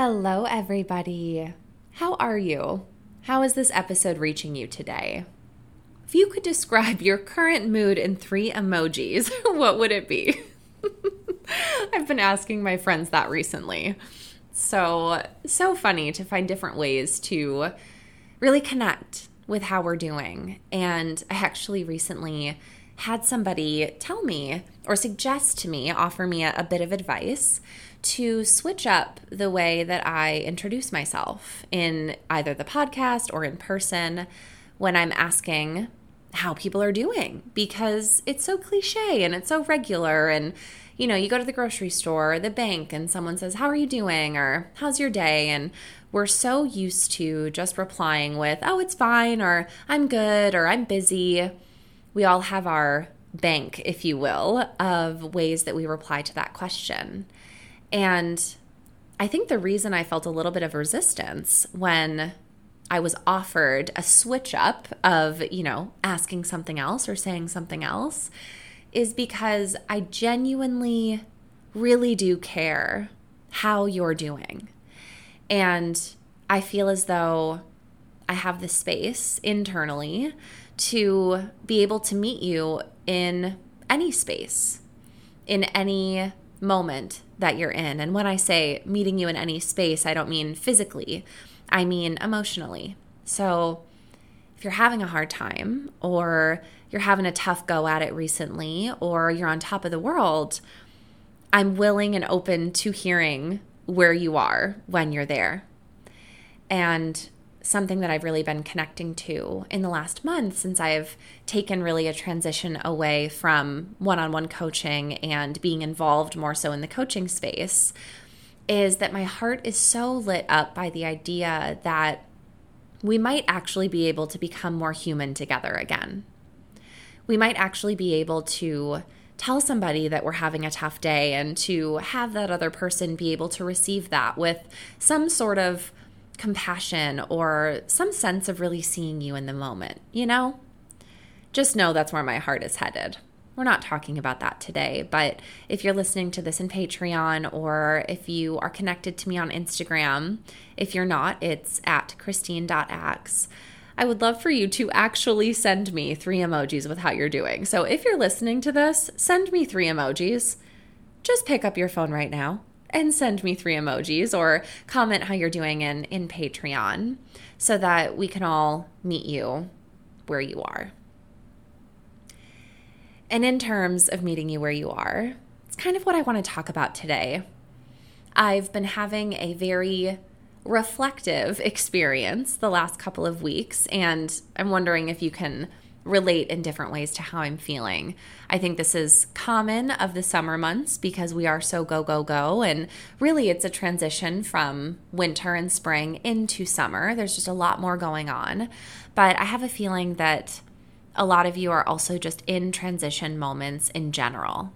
Hello, everybody. How are you? How is this episode reaching you today? If you could describe your current mood in three emojis, what would it be? I've been asking my friends that recently. So, so funny to find different ways to really connect with how we're doing. And I actually recently had somebody tell me or suggest to me, offer me a, a bit of advice to switch up the way that I introduce myself in either the podcast or in person when I'm asking how people are doing because it's so cliche and it's so regular and you know you go to the grocery store or the bank and someone says how are you doing? or how's your day? and we're so used to just replying with oh it's fine or i'm good or i'm busy. We all have our bank if you will of ways that we reply to that question and I think the reason I felt a little bit of resistance when I was offered a switch up of, you know, asking something else or saying something else is because I genuinely really do care how you're doing. And I feel as though I have the space internally to be able to meet you in any space, in any moment that you're in. And when I say meeting you in any space, I don't mean physically, I mean emotionally. So if you're having a hard time, or you're having a tough go at it recently, or you're on top of the world, I'm willing and open to hearing where you are when you're there. And something that I've really been connecting to in the last month since I've taken really a transition away from one on one coaching and being involved more so in the coaching space is that my heart is so lit up by the idea that we might actually be able to become more human together again. We might actually be able to tell somebody that we're having a tough day and to have that other person be able to receive that with some sort of compassion or some sense of really seeing you in the moment, you know? Just know that's where my heart is headed. We're not talking about that today, but if you're listening to this in Patreon or if you are connected to me on Instagram, if you're not, it's at kristine.axe. I would love for you to actually send me three emojis with how you're doing. So if you're listening to this, send me three emojis. Just pick up your phone right now and send me three emojis or comment how you're doing in, in Patreon so that we can all meet you where you are. And in terms of meeting you where you are, it's kind of what I want to talk about today. I've been having a very reflective experience the last couple of weeks, and I'm wondering if you can relate in different ways to how I'm feeling. I think this is common of the summer months because we are so go, go, go. And really, it's a transition from winter and spring into summer. There's just a lot more going on. But I have a feeling that a lot of you are also just in transition moments in general.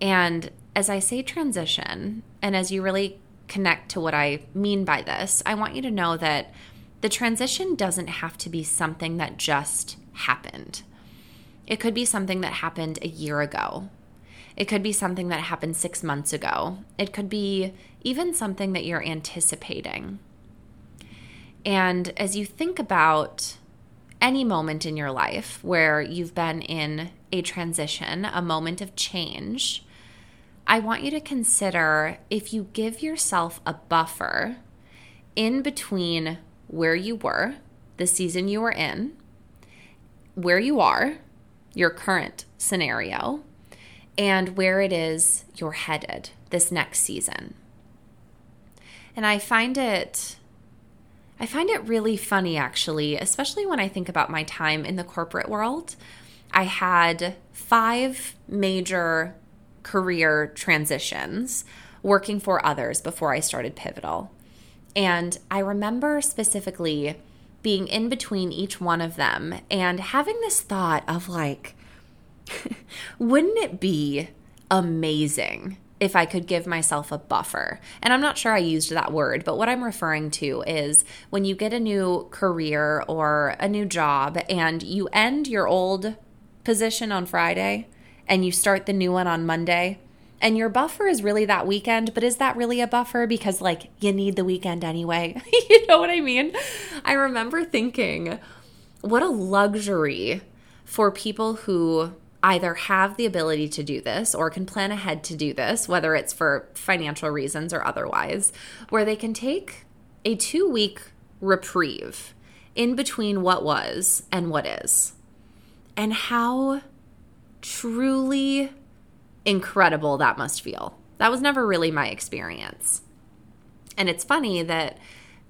And as I say transition, and as you really connect to what I mean by this, I want you to know that the transition doesn't have to be something that just happened. It could be something that happened a year ago. It could be something that happened six months ago. It could be even something that you're anticipating. And as you think about any moment in your life where you've been in a transition, a moment of change, I want you to consider if you give yourself a buffer in between where you were, the season you were in, where you are, your current scenario, and where it is you're headed this next season. And I find it I find it really funny actually, especially when I think about my time in the corporate world. I had 5 major career transitions working for others before I started Pivotal. And I remember specifically being in between each one of them and having this thought of like, wouldn't it be amazing if I could give myself a buffer. And I'm not sure I used that word, but what I'm referring to is when you get a new career or a new job and you end your old position on Friday and you start the new one on Monday, and your buffer is really that weekend, but is that really a buffer? Because, like, you need the weekend anyway. you know what I mean? I remember thinking, what a luxury for people who either have the ability to do this or can plan ahead to do this, whether it's for financial reasons or otherwise, where they can take a two week reprieve in between what was and what is. And how truly incredible that must feel. That was never really my experience. And it's funny that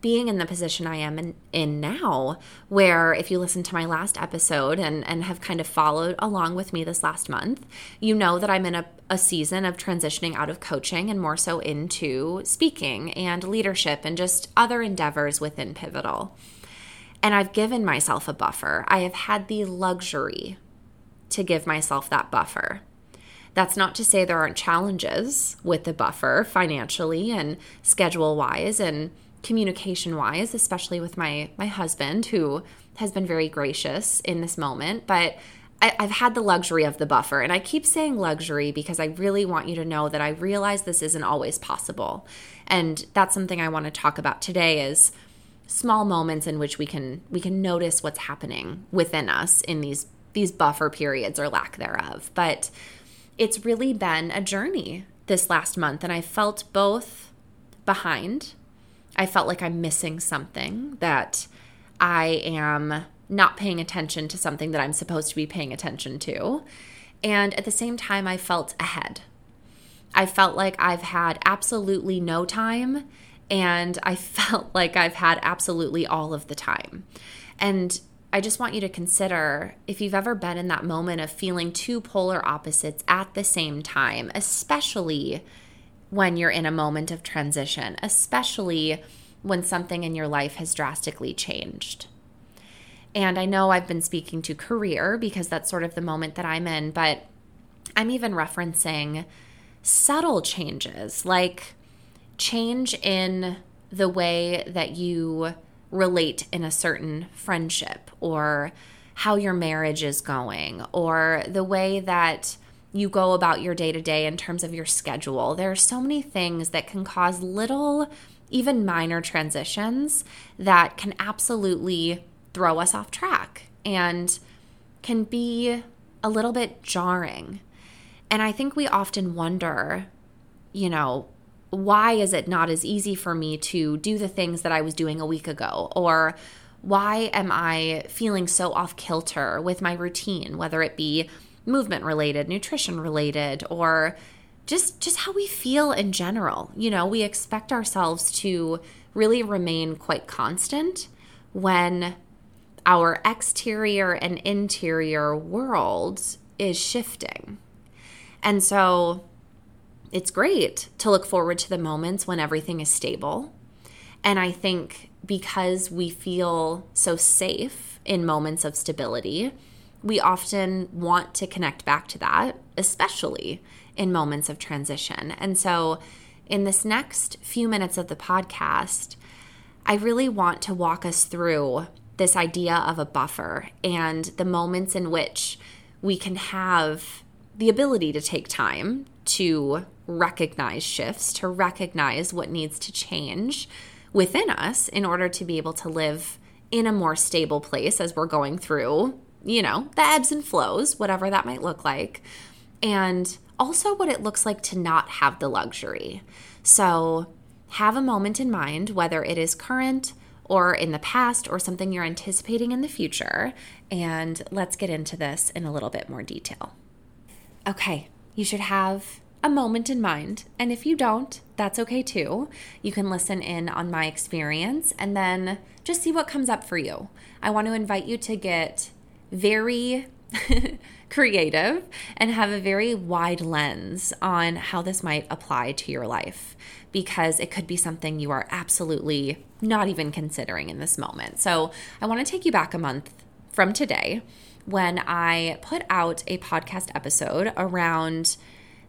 being in the position I am in, in, now, where if you listen to my last episode and, and have kind of followed along with me this last month, you know that I'm in a, a season of transitioning out of coaching and more so into speaking and leadership and just other endeavors within Pivotal. And I've given myself a buffer. I have had the luxury to give myself that buffer. That's not to say there aren't challenges with the buffer financially and schedule wise and communication wise, especially with my my husband who has been very gracious in this moment, but I, have had the luxury of the buffer. And I keep saying luxury because I really want you to know that I realize this isn't always possible. And that's something I want to talk about today is small moments in which we can we can notice what's happening within us in these these buffer periods or lack thereof. But it's really been a journey this last month and I felt both behind I felt like I'm missing something, that I am not paying attention to something that I'm supposed to be paying attention to. And at the same time, I felt ahead. I felt like I've had absolutely no time, and I felt like I've had absolutely all of the time. And I just want you to consider if you've ever been in that moment of feeling two polar opposites at the same time, especially when you're in a moment of transition, especially when something in your life has drastically changed. And I know I've been speaking to career because that's sort of the moment that I'm in, but I'm even referencing subtle changes like change in the way that you relate in a certain friendship or how your marriage is going or the way that you go about your day to day in terms of your schedule. There are so many things that can cause little, even minor transitions that can absolutely throw us off track and can be a little bit jarring. And I think we often wonder, you know, why is it not as easy for me to do the things that I was doing a week ago? Or why am I feeling so off kilter with my routine, whether it be movement related, nutrition related, or just just how we feel in general. You know, we expect ourselves to really remain quite constant when our exterior and interior world is shifting. And so it's great to look forward to the moments when everything is stable. And I think because we feel so safe in moments of stability, we often want to connect back to that, especially in moments of transition. And so, in this next few minutes of the podcast, I really want to walk us through this idea of a buffer and the moments in which we can have the ability to take time to recognize shifts, to recognize what needs to change within us in order to be able to live in a more stable place as we're going through you know, the ebbs and flows, whatever that might look like, and also what it looks like to not have the luxury. So, have a moment in mind, whether it is current or in the past or something you're anticipating in the future, and let's get into this in a little bit more detail. Okay, you should have a moment in mind. And if you don't, that's okay too. You can listen in on my experience and then just see what comes up for you. I want to invite you to get very creative and have a very wide lens on how this might apply to your life because it could be something you are absolutely not even considering in this moment. So, I want to take you back a month from today when I put out a podcast episode around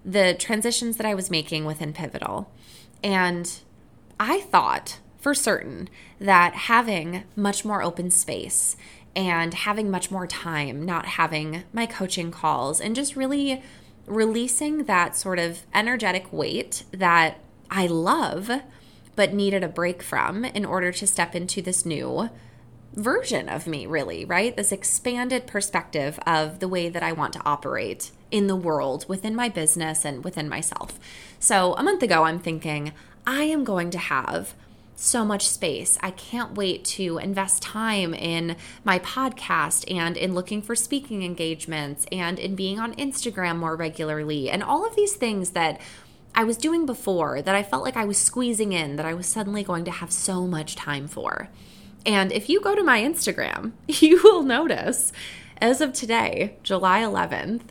the transitions that I was making within Pivotal. And I thought for certain that having much more open space and having much more time, not having my coaching calls, and just really releasing that sort of energetic weight that I love but needed a break from in order to step into this new version of me, really, right? This expanded perspective of the way that I want to operate in the world, within my business, and within myself. So a month ago, I'm thinking, I am going to have so much space. I can't wait to invest time in my podcast and in looking for speaking engagements and in being on Instagram more regularly and all of these things that I was doing before that I felt like I was squeezing in that I was suddenly going to have so much time for. And if you go to my Instagram, you will notice as of today, July 11th,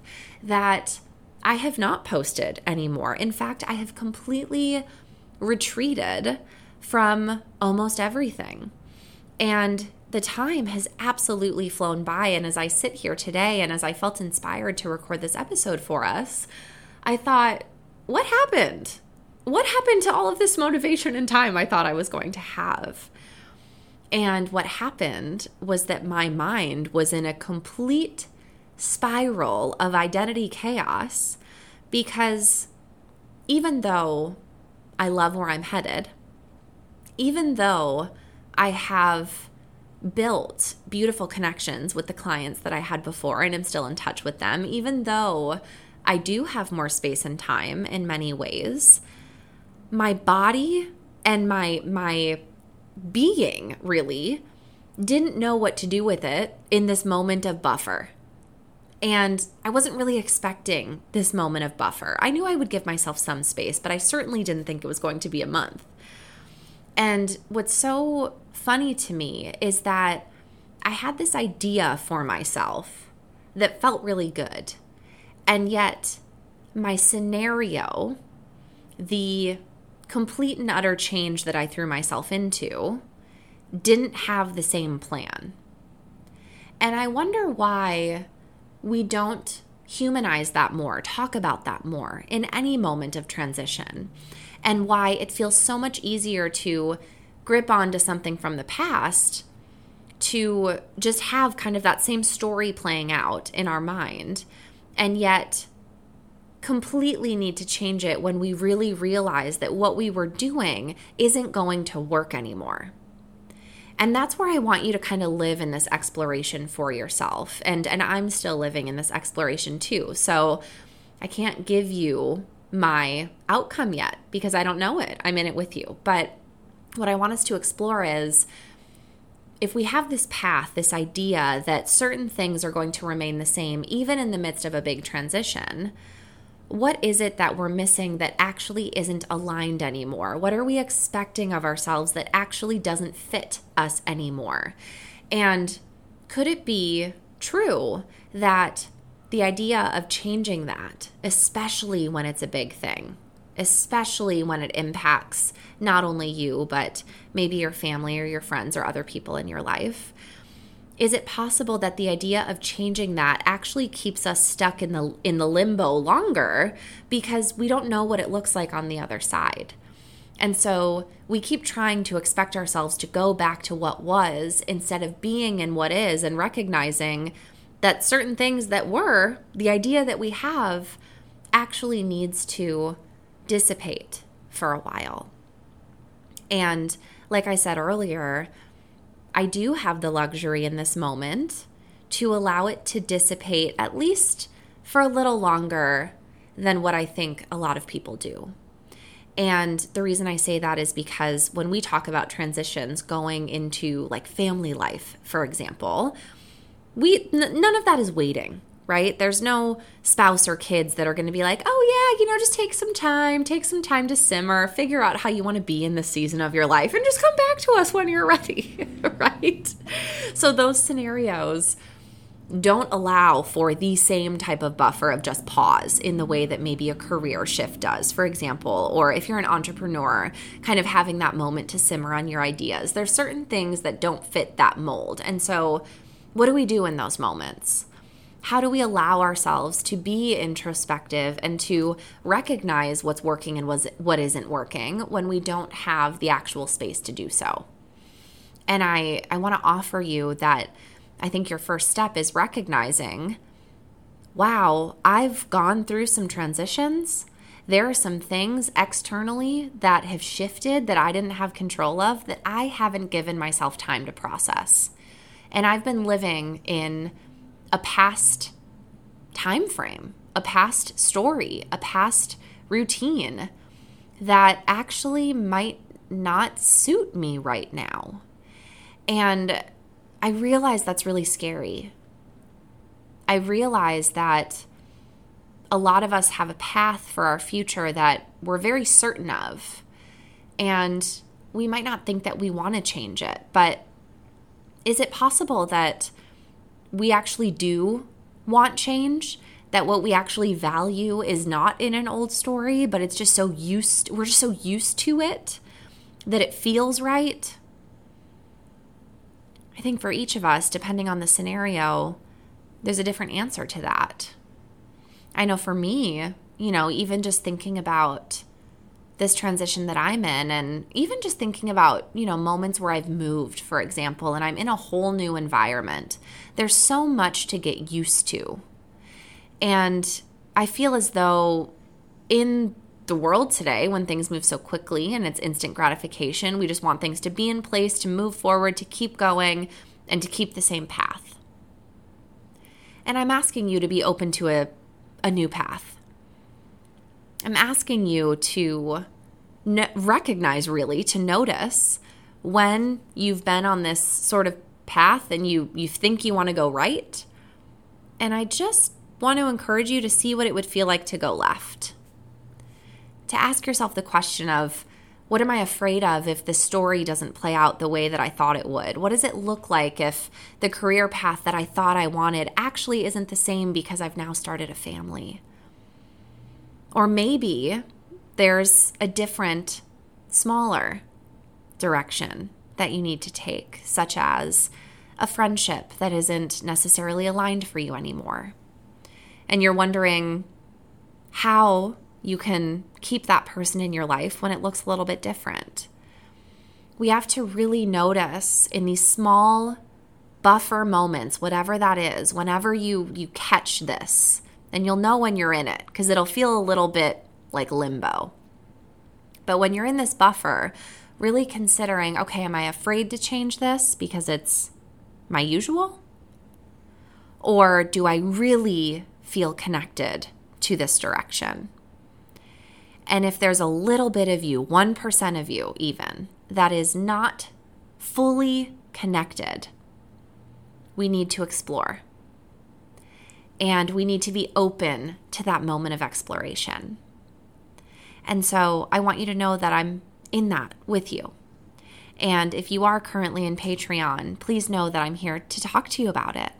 that I have not posted anymore. In fact, I have completely retreated from almost everything. And the time has absolutely flown by. And as I sit here today and as I felt inspired to record this episode for us, I thought, what happened? What happened to all of this motivation and time I thought I was going to have? And what happened was that my mind was in a complete spiral of identity chaos because even though I love where I'm headed, even though I have built beautiful connections with the clients that I had before and am still in touch with them, even though I do have more space and time in many ways, my body and my my being really didn't know what to do with it in this moment of buffer. And I wasn't really expecting this moment of buffer. I knew I would give myself some space, but I certainly didn't think it was going to be a month. And what's so funny to me is that I had this idea for myself that felt really good. And yet, my scenario, the complete and utter change that I threw myself into didn't have the same plan. And I wonder why we don't humanize that more, talk about that more in any moment of transition, and why it feels so much easier to grip onto something from the past to just have kind of that same story playing out in our mind, and yet completely need to change it when we really realize that what we were doing isn't going to work anymore. And that's where I want you to kind of live in this exploration for yourself. And and I'm still living in this exploration too. So I can't give you my outcome yet because I don't know it. I'm in it with you. But what I want us to explore is if we have this path, this idea that certain things are going to remain the same even in the midst of a big transition, what is it that we're missing that actually isn't aligned anymore? What are we expecting of ourselves that actually doesn't fit us anymore? And could it be true that the idea of changing that, especially when it's a big thing, especially when it impacts not only you, but maybe your family or your friends or other people in your life, is it possible that the idea of changing that actually keeps us stuck in the in the limbo longer because we don't know what it looks like on the other side? And so we keep trying to expect ourselves to go back to what was instead of being in what is and recognizing that certain things that were, the idea that we have, actually needs to dissipate for a while. And like I said earlier, I do have the luxury in this moment to allow it to dissipate at least for a little longer than what I think a lot of people do. And the reason I say that is because when we talk about transitions going into like family life, for example, we n- none of that is waiting right? There's no spouse or kids that are going to be like, oh, yeah, you know, just take some time, take some time to simmer, figure out how you want to be in the season of your life, and just come back to us when you're ready, right? So those scenarios don't allow for the same type of buffer of just pause in the way that maybe a career shift does, for example, or if you're an entrepreneur, kind of having that moment to simmer on your ideas. There's certain things that don't fit that mold. And so, what do we do in those moments? How do we allow ourselves to be introspective and to recognize what's working and what isn't working when we don't have the actual space to do so? And I, I want to offer you that I think your first step is recognizing wow, I've gone through some transitions. There are some things externally that have shifted that I didn't have control of that I haven't given myself time to process. And I've been living in a past time frame, a past story, a past routine that actually might not suit me right now. And I realize that's really scary. I realize that a lot of us have a path for our future that we're very certain of. And we might not think that we want to change it, but is it possible that we actually do want change? That what we actually value is not in an old story, but it's just so used we're just so used to it that it feels right. I think for each of us, depending on the scenario, there's a different answer to that. I know for me, you know, even just thinking about this transition that I'm in, and even just thinking about, you know, moments where I've moved, for example, and I'm in a whole new environment, there's so much to get used to. And I feel as though in the world today, when things move so quickly and it's instant gratification, we just want things to be in place, to move forward, to keep going, and to keep the same path. And I'm asking you to be open to a, a new path. I'm asking you to recognize, really, to notice when you've been on this sort of path and you, you think you want to go right. And I just want to encourage you to see what it would feel like to go left to ask yourself the question of what am I afraid of if the story doesn't play out the way that I thought it would? What does it look like if the career path that I thought I wanted actually isn't the same because I've now started a family? Or maybe there's a different, smaller direction that you need to take, such as a friendship that isn't necessarily aligned for you anymore. And you're wondering how you can keep that person in your life when it looks a little bit different. We have to really notice in these small buffer moments, whatever that is, whenever you you catch this, and you'll know when you're in it because it'll feel a little bit like limbo. But when you're in this buffer, really considering, okay, am I afraid to change this because it's my usual? Or do I really feel connected to this direction? And if there's a little bit of you, 1% of you even, that is not fully connected, we need to explore. And we need to be open to that moment of exploration. And so I want you to know that I'm in that with you. And if you are currently in Patreon, please know that I'm here to talk to you about it.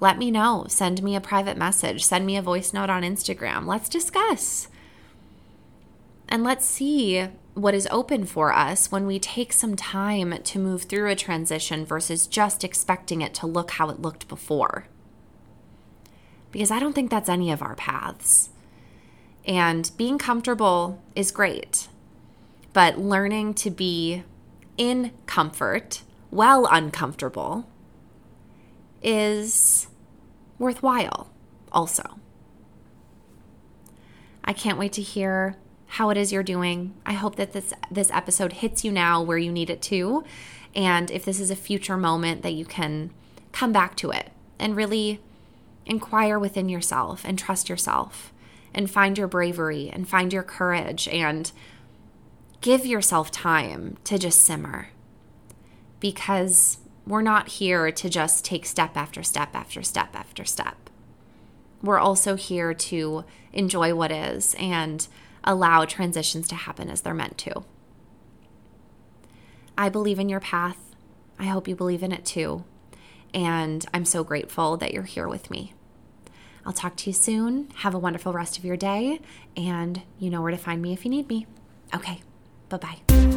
Let me know. Send me a private message. Send me a voice note on Instagram. Let's discuss. And let's see what is open for us when we take some time to move through a transition versus just expecting it to look how it looked before. Because I don't think that's any of our paths. And being comfortable is great, but learning to be in comfort while uncomfortable is worthwhile also. I can't wait to hear how it is you're doing. I hope that this this episode hits you now where you need it to. And if this is a future moment that you can come back to it and really inquire within yourself and trust yourself and find your bravery and find your courage and give yourself time to just simmer. Because we're not here to just take step after step after step after step. We're also here to enjoy what is and allow transitions to happen as they're meant to. I believe in your path. I hope you believe in it too. And I'm so grateful that you're here with me. I'll talk to you soon. Have a wonderful rest of your day. And you know where to find me if you need me. Okay, bye bye.